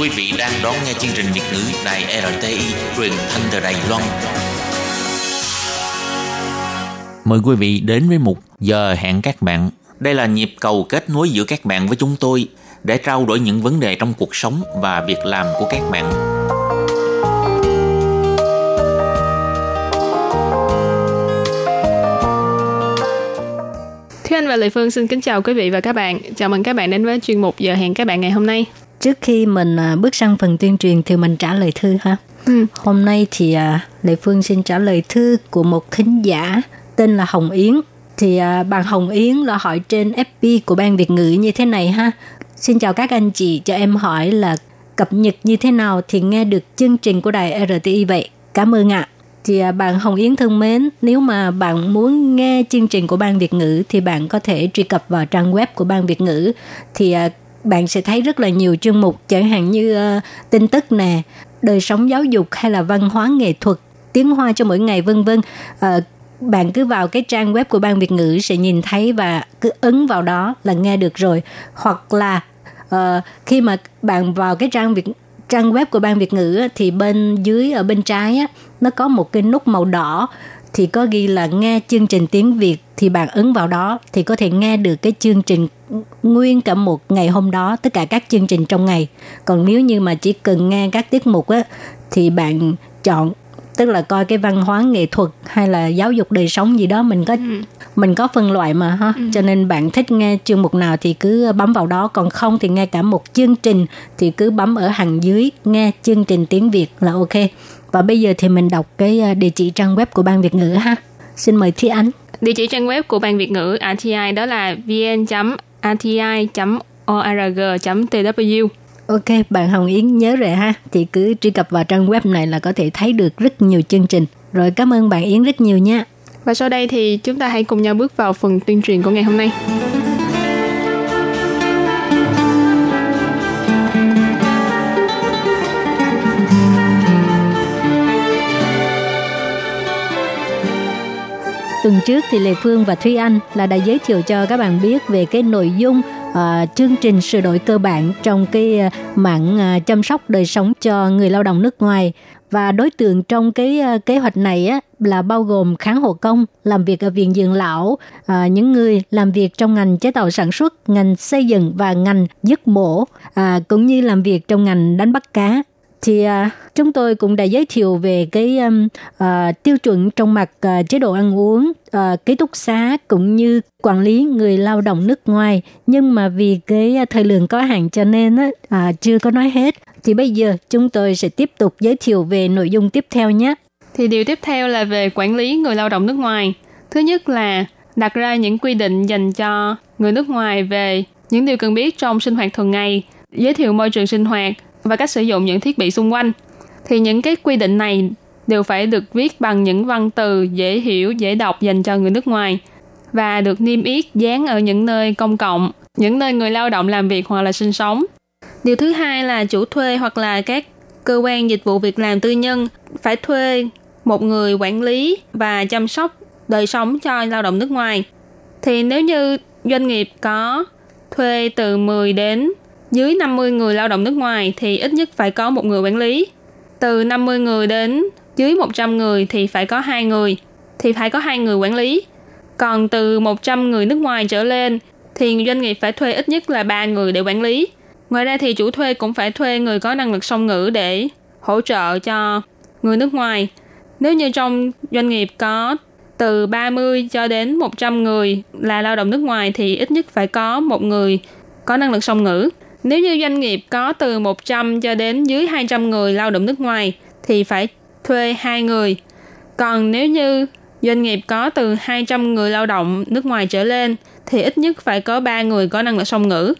Quý vị đang đón nghe chương trình Việt ngữ Đài RTI truyền thanh từ Đài Loan. Mời quý vị đến với mục giờ hẹn các bạn. Đây là nhịp cầu kết nối giữa các bạn với chúng tôi để trao đổi những vấn đề trong cuộc sống và việc làm của các bạn. Thúy Anh và Lệ Phương, xin kính chào quý vị và các bạn. Chào mừng các bạn đến với chuyên mục giờ hẹn các bạn ngày hôm nay. Trước khi mình à, bước sang phần tuyên truyền thì mình trả lời thư ha. Ừ. Hôm nay thì à, Lệ Phương xin trả lời thư của một thính giả tên là Hồng Yến. Thì à, bạn Hồng Yến là hỏi trên FB của Ban Việt ngữ như thế này ha. Xin chào các anh chị, cho em hỏi là cập nhật như thế nào thì nghe được chương trình của đài RTI vậy? Cảm ơn ạ. Thì bạn Hồng Yến thân mến, nếu mà bạn muốn nghe chương trình của Ban Việt ngữ thì bạn có thể truy cập vào trang web của Ban Việt ngữ. Thì bạn sẽ thấy rất là nhiều chương mục chẳng hạn như uh, tin tức nè, đời sống giáo dục hay là văn hóa nghệ thuật, tiếng hoa cho mỗi ngày vân vân. Uh, bạn cứ vào cái trang web của ban Việt ngữ sẽ nhìn thấy và cứ ấn vào đó là nghe được rồi. Hoặc là uh, khi mà bạn vào cái trang Việt trang web của ban Việt ngữ thì bên dưới ở bên trái á, nó có một cái nút màu đỏ thì có ghi là nghe chương trình tiếng Việt thì bạn ấn vào đó thì có thể nghe được cái chương trình nguyên cả một ngày hôm đó tất cả các chương trình trong ngày. Còn nếu như mà chỉ cần nghe các tiết mục á thì bạn chọn tức là coi cái văn hóa nghệ thuật hay là giáo dục đời sống gì đó mình có Ừ. mình có phân loại mà ha. Cho nên bạn thích nghe chương mục nào thì cứ bấm vào đó còn không thì nghe cả một chương trình thì cứ bấm ở hàng dưới nghe chương trình tiếng Việt là ok. Và bây giờ thì mình đọc cái ờ, địa chỉ trang web của ban Việt ngữ ha. Xin mời Thi Ánh. Địa chỉ trang web của Ban Việt ngữ RTI đó là vn.rti.org.tw. Ok, bạn Hồng Yến nhớ rồi ha. Thì cứ truy cập vào trang web này là có thể thấy được rất nhiều chương trình. Rồi cảm ơn bạn Yến rất nhiều nha. Và sau đây thì chúng ta hãy cùng nhau bước vào phần tuyên truyền của ngày hôm nay. Tuần trước thì Lê Phương và Thúy Anh là đã giới thiệu cho các bạn biết về cái nội dung uh, chương trình sửa đổi cơ bản trong cái ờ, uh, mạng uh, ờ, chăm sóc đời sống cho người lao động nước ngoài. Và đối tượng trong cái uh, kế hoạch này á là bao gồm kháng hộ công làm việc ở viện dưỡng lão à, những người làm việc trong ngành chế tạo sản xuất ngành xây dựng và ngành giết mổ à, cũng như làm việc trong ngành đánh bắt cá thì à, chúng tôi cũng đã giới thiệu về cái um, à, tiêu chuẩn trong mặt à, chế độ ăn uống, à, ký túc xá cũng như quản lý người lao động nước ngoài. Nhưng mà vì cái à, thời lượng có hạn cho nên á, à, chưa có nói hết. Thì bây giờ chúng tôi sẽ tiếp tục giới thiệu về nội dung tiếp theo nhé. Thì điều tiếp theo là về quản lý người lao động nước ngoài. Thứ nhất là đặt ra những quy định dành cho người nước ngoài về những điều cần biết trong sinh hoạt thường ngày, giới thiệu môi trường sinh hoạt và cách sử dụng những thiết bị xung quanh. Thì những cái quy định này đều phải được viết bằng những văn từ dễ hiểu, dễ đọc dành cho người nước ngoài và được niêm yết dán ở những nơi công cộng, những nơi người lao động làm việc hoặc là sinh sống. Điều thứ hai là chủ thuê hoặc là các cơ quan dịch vụ việc làm tư nhân phải thuê một người quản lý và chăm sóc đời sống cho lao động nước ngoài. Thì nếu như doanh nghiệp có thuê từ 10 đến dưới 50 người lao động nước ngoài thì ít nhất phải có một người quản lý. Từ 50 người đến dưới 100 người thì phải có hai người, thì phải có hai người quản lý. Còn từ 100 người nước ngoài trở lên thì doanh nghiệp phải thuê ít nhất là 3 người để quản lý. Ngoài ra thì chủ thuê cũng phải thuê người có năng lực song ngữ để hỗ trợ cho người nước ngoài. Nếu như trong doanh nghiệp có từ 30 cho đến 100 người là lao động nước ngoài thì ít nhất phải có một người có năng lực song ngữ. Nếu như doanh nghiệp có từ 100 cho đến dưới 200 người lao động nước ngoài, thì phải thuê 2 người. Còn nếu như doanh nghiệp có từ 200 người lao động nước ngoài trở lên, thì ít nhất phải có 3 người có năng lực song ngữ.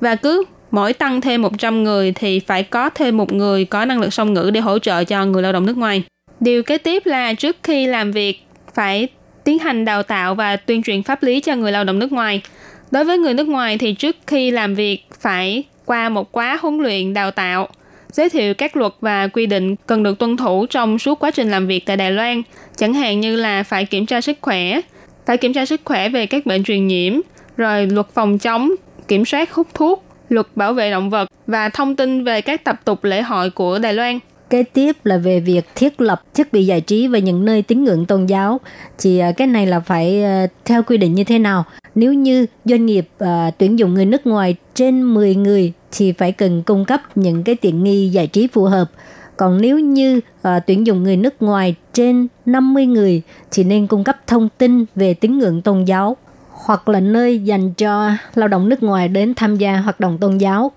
Và cứ mỗi tăng thêm 100 người, thì phải có thêm một người có năng lực song ngữ để hỗ trợ cho người lao động nước ngoài. Điều kế tiếp là trước khi làm việc, phải tiến hành đào tạo và tuyên truyền pháp lý cho người lao động nước ngoài. Đối với người nước ngoài thì trước khi làm việc phải qua một khóa huấn luyện đào tạo, giới thiệu các luật và quy định cần được tuân thủ trong suốt quá trình làm việc tại Đài Loan, chẳng hạn như là phải kiểm tra sức khỏe, phải kiểm tra sức khỏe về các bệnh truyền nhiễm, rồi luật phòng chống, kiểm soát hút thuốc luật bảo vệ động vật và thông tin về các tập tục lễ hội của Đài Loan. Kế tiếp là về việc thiết lập thiết bị giải trí và những nơi tín ngưỡng tôn giáo. Thì à, cái này là phải à, theo quy định như thế nào? Nếu như doanh nghiệp uh, tuyển dụng người nước ngoài trên 10 người thì phải cần cung cấp những cái tiện nghi giải trí phù hợp. Còn nếu như uh, tuyển dụng người nước ngoài trên 50 người thì nên cung cấp thông tin về tín ngưỡng tôn giáo hoặc là nơi dành cho lao động nước ngoài đến tham gia hoạt động tôn giáo.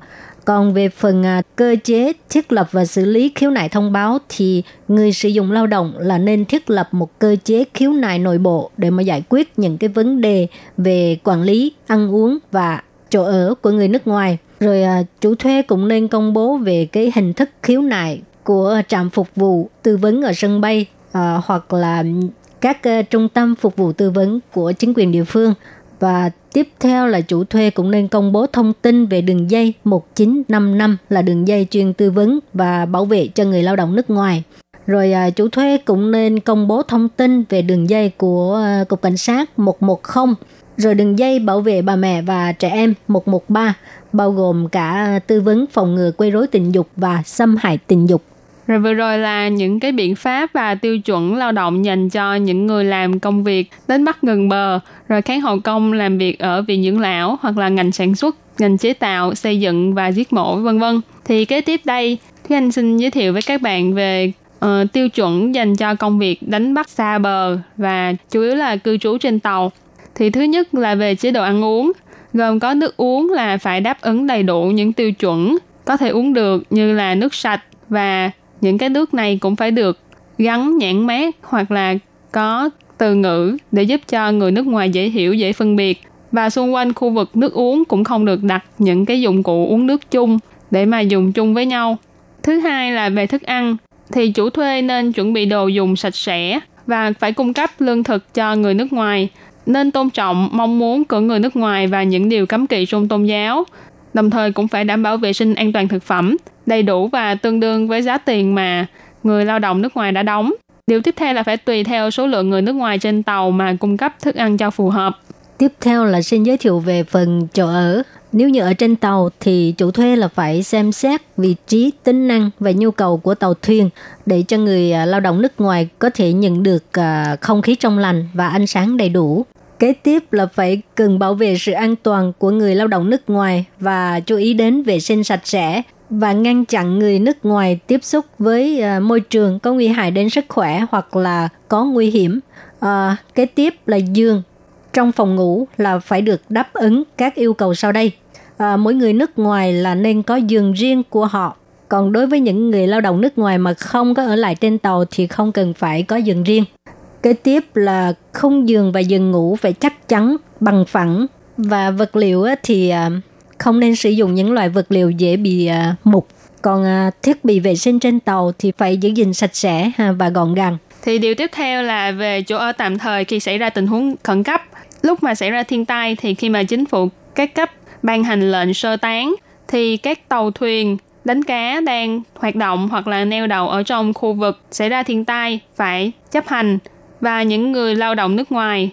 Còn về phần à, cơ chế thiết lập và xử lý khiếu nại thông báo thì người sử dụng lao động là nên thiết lập một cơ chế khiếu nại nội bộ để mà giải quyết những cái vấn đề về quản lý, ăn uống và chỗ ở của người nước ngoài. Rồi à, chủ thuê cũng nên công bố về cái hình thức khiếu nại của trạm phục vụ tư vấn ở sân bay à, hoặc là các uh, trung tâm phục vụ tư vấn của chính quyền địa phương và tiếp theo là chủ thuê cũng nên công bố thông tin về đường dây 1955 là đường dây chuyên tư vấn và bảo vệ cho người lao động nước ngoài. Rồi à, chủ thuê cũng nên công bố thông tin về đường dây của à, Cục Cảnh sát 110, rồi đường dây bảo vệ bà mẹ và trẻ em 113, bao gồm cả tư vấn phòng ngừa quấy rối tình dục và xâm hại tình dục. Rồi vừa rồi là những cái biện pháp và tiêu chuẩn lao động dành cho những người làm công việc đến bắt gần bờ, rồi kháng hậu công làm việc ở viện dưỡng lão hoặc là ngành sản xuất, ngành chế tạo, xây dựng và giết mổ vân vân. Thì kế tiếp đây, Thúy Anh xin giới thiệu với các bạn về uh, tiêu chuẩn dành cho công việc đánh bắt xa bờ và chủ yếu là cư trú trên tàu. Thì thứ nhất là về chế độ ăn uống, gồm có nước uống là phải đáp ứng đầy đủ những tiêu chuẩn có thể uống được như là nước sạch và những cái nước này cũng phải được gắn nhãn mát hoặc là có từ ngữ để giúp cho người nước ngoài dễ hiểu, dễ phân biệt. Và xung quanh khu vực nước uống cũng không được đặt những cái dụng cụ uống nước chung để mà dùng chung với nhau. Thứ hai là về thức ăn thì chủ thuê nên chuẩn bị đồ dùng sạch sẽ và phải cung cấp lương thực cho người nước ngoài nên tôn trọng mong muốn của người nước ngoài và những điều cấm kỵ trong tôn giáo đồng thời cũng phải đảm bảo vệ sinh an toàn thực phẩm đầy đủ và tương đương với giá tiền mà người lao động nước ngoài đã đóng. Điều tiếp theo là phải tùy theo số lượng người nước ngoài trên tàu mà cung cấp thức ăn cho phù hợp. Tiếp theo là xin giới thiệu về phần chỗ ở. Nếu như ở trên tàu thì chủ thuê là phải xem xét vị trí, tính năng và nhu cầu của tàu thuyền để cho người à, lao động nước ngoài có thể nhận được à, không khí trong lành và ánh sáng đầy đủ. Kế tiếp là phải cần bảo vệ sự an toàn của người lao động nước ngoài và chú ý đến vệ sinh sạch sẽ và ngăn chặn người nước ngoài tiếp xúc với uh, môi trường có nguy hại đến sức khỏe hoặc là có nguy hiểm. Uh, kế tiếp là giường trong phòng ngủ là phải được đáp ứng các yêu cầu sau đây. À, mỗi người nước ngoài là nên có giường riêng của họ. Còn đối với những người lao động nước ngoài mà không có ở lại trên tàu thì không cần phải có giường riêng. Kế tiếp là không giường và giường ngủ phải chắc chắn, bằng phẳng và vật liệu thì không nên sử dụng những loại vật liệu dễ bị uh, mục. Còn uh, thiết bị vệ sinh trên tàu thì phải giữ gìn sạch sẽ à, và gọn gàng. Thì điều tiếp theo là về chỗ ở tạm thời khi xảy ra tình huống khẩn cấp. Lúc mà xảy ra thiên tai thì khi mà chính phủ các cấp ban hành lệnh sơ tán thì các tàu thuyền đánh cá đang hoạt động hoặc là neo đậu ở trong khu vực xảy ra thiên tai phải chấp hành và những người lao động nước ngoài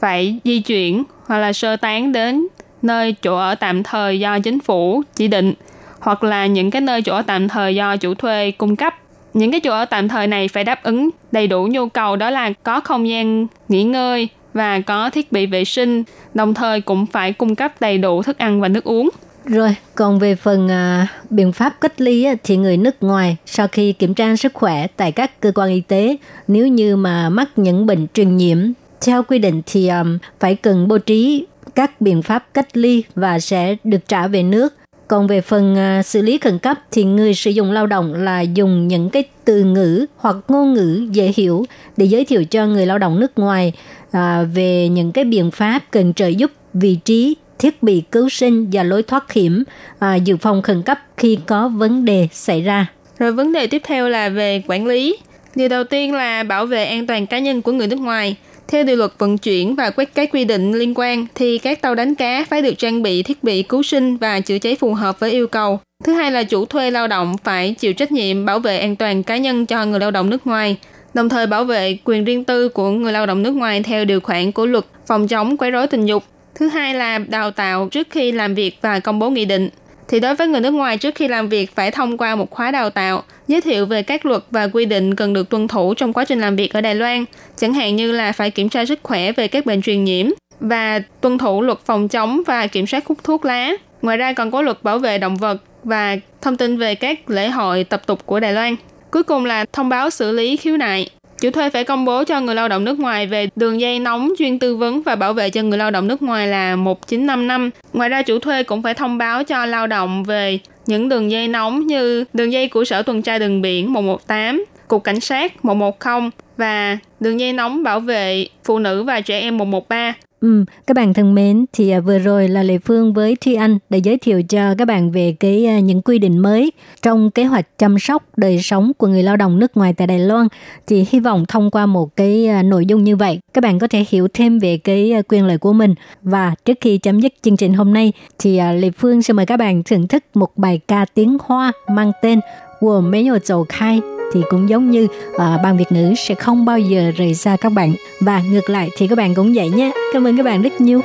phải di chuyển hoặc là sơ tán đến nơi chỗ ở tạm thời do chính phủ chỉ định hoặc là những cái nơi chỗ ở tạm thời do chủ thuê cung cấp. Những cái chỗ ở tạm thời này phải đáp ứng đầy đủ nhu cầu đó là có không gian nghỉ ngơi và có thiết bị vệ sinh, đồng thời cũng phải cung cấp đầy đủ thức ăn và nước uống. Rồi, còn về phần à, biện pháp cách ly á, thì người nước ngoài sau khi kiểm tra sức khỏe tại các cơ quan y tế, nếu như mà mắc những bệnh truyền nhiễm, theo quy định thì um, phải cần bố trí các biện pháp cách ly và sẽ được trả về nước. Còn về phần uh, xử lý khẩn cấp thì người sử dụng lao động là dùng những cái từ ngữ hoặc ngôn ngữ dễ hiểu để giới thiệu cho người lao động nước ngoài uh, về những cái biện pháp cần trợ giúp vị trí thiết bị cứu sinh và lối thoát hiểm, à, dự phòng khẩn cấp khi có vấn đề xảy ra. Rồi vấn đề tiếp theo là về quản lý. Điều đầu tiên là bảo vệ an toàn cá nhân của người nước ngoài. Theo điều luật vận chuyển và quét các quy định liên quan thì các tàu đánh cá phải được trang bị thiết bị cứu sinh và chữa cháy phù hợp với yêu cầu. Thứ hai là chủ thuê lao động phải chịu trách nhiệm bảo vệ an toàn cá nhân cho người lao động nước ngoài, đồng thời bảo vệ quyền riêng tư của người lao động nước ngoài theo điều khoản của luật phòng chống quấy rối tình dục. Thứ hai là đào tạo trước khi làm việc và công bố nghị định thì đối với người nước ngoài trước khi làm việc phải thông qua một khóa đào tạo, giới thiệu về các luật và quy định cần được tuân thủ trong quá trình làm việc ở Đài Loan, chẳng hạn như là phải kiểm tra sức khỏe về các bệnh truyền nhiễm và tuân thủ luật phòng chống và kiểm soát hút thuốc lá. Ngoài ra còn có luật bảo vệ động vật và thông tin về các lễ hội tập tục của Đài Loan. Cuối cùng là thông báo xử lý khiếu nại. Chủ thuê phải công bố cho người lao động nước ngoài về đường dây nóng chuyên tư vấn và bảo vệ cho người lao động nước ngoài là 1955. Ngoài ra chủ thuê cũng phải thông báo cho lao động về những đường dây nóng như đường dây của Sở Tuần tra Đường Biển 118, Cục Cảnh sát 110 và đường dây nóng bảo vệ phụ nữ và trẻ em 113. Ừ, các bạn thân mến, thì à, vừa rồi là Lệ Phương với Thuy Anh để giới thiệu cho các bạn về cái à, những quy định mới trong kế hoạch chăm sóc đời sống của người lao động nước ngoài tại Đài Loan. Thì hy vọng thông qua một cái à, nội dung như vậy, các bạn có thể hiểu thêm về cái quyền lợi của mình. Và trước khi chấm dứt chương trình hôm nay, thì Lệ Phương sẽ mời các bạn thưởng thức một bài ca tiếng Hoa mang tên của Mấy Nhồi Dầu Khai thì cũng giống như uh, ban Việt ngữ sẽ không bao giờ rời xa các bạn và ngược lại thì các bạn cũng vậy nhé. Cảm ơn các bạn rất nhiều.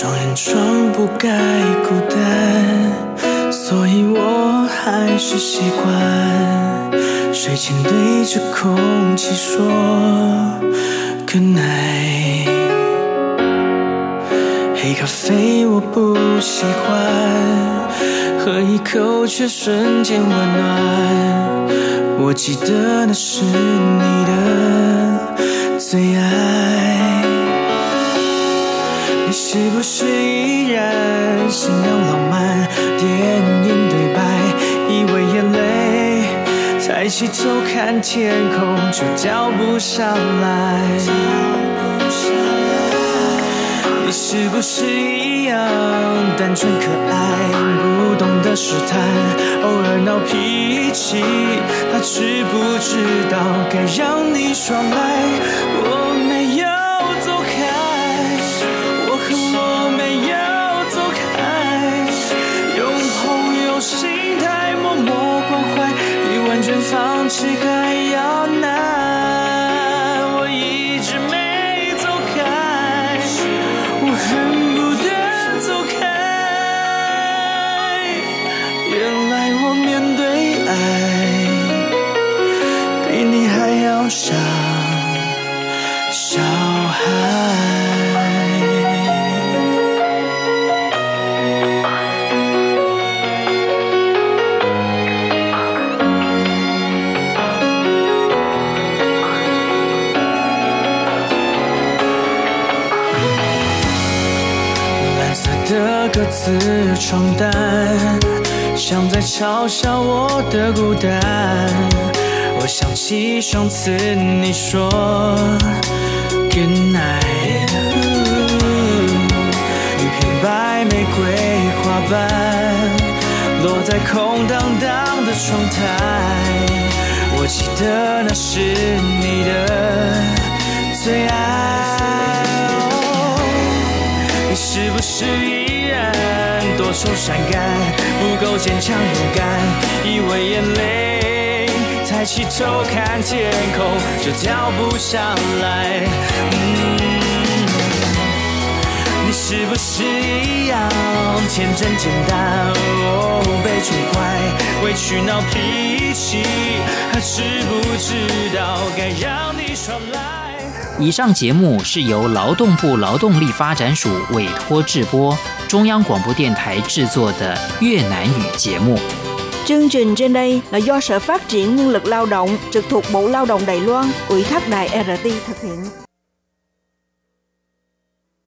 双人床不该孤单，所以我还是习惯。 睡前对着空气说 Good night，黑咖啡我不喜欢，喝一口却瞬间温暖。我记得那是你的最爱，你是不是依然信仰浪漫？电影抬起头看天空，却掉不下来。你是不是一样单纯可爱，不懂得试探，偶尔闹脾气，他知不知道该让你耍赖？我没有谁还要那各自床单，像在嘲笑我的孤单。我想起上次你说 Good night，一片白玫瑰花瓣落在空荡荡的窗台。我记得那是你的最爱，是不是依然？多愁善感，不够坚强勇敢，以为眼泪抬起头看天空就掉不下来。嗯你是不是一样天真简单？哦，被宠坏，委屈闹脾气，还是不知道该让你耍赖？以上节目是由劳动部劳动力发展署委托制播，中央广播电台制作的越南语节目。Chương trình trên đây là do Sở Phát triển Nhân lực Lao động trực thuộc Bộ Lao động Đài Loan ủy thác đài RT thực hiện.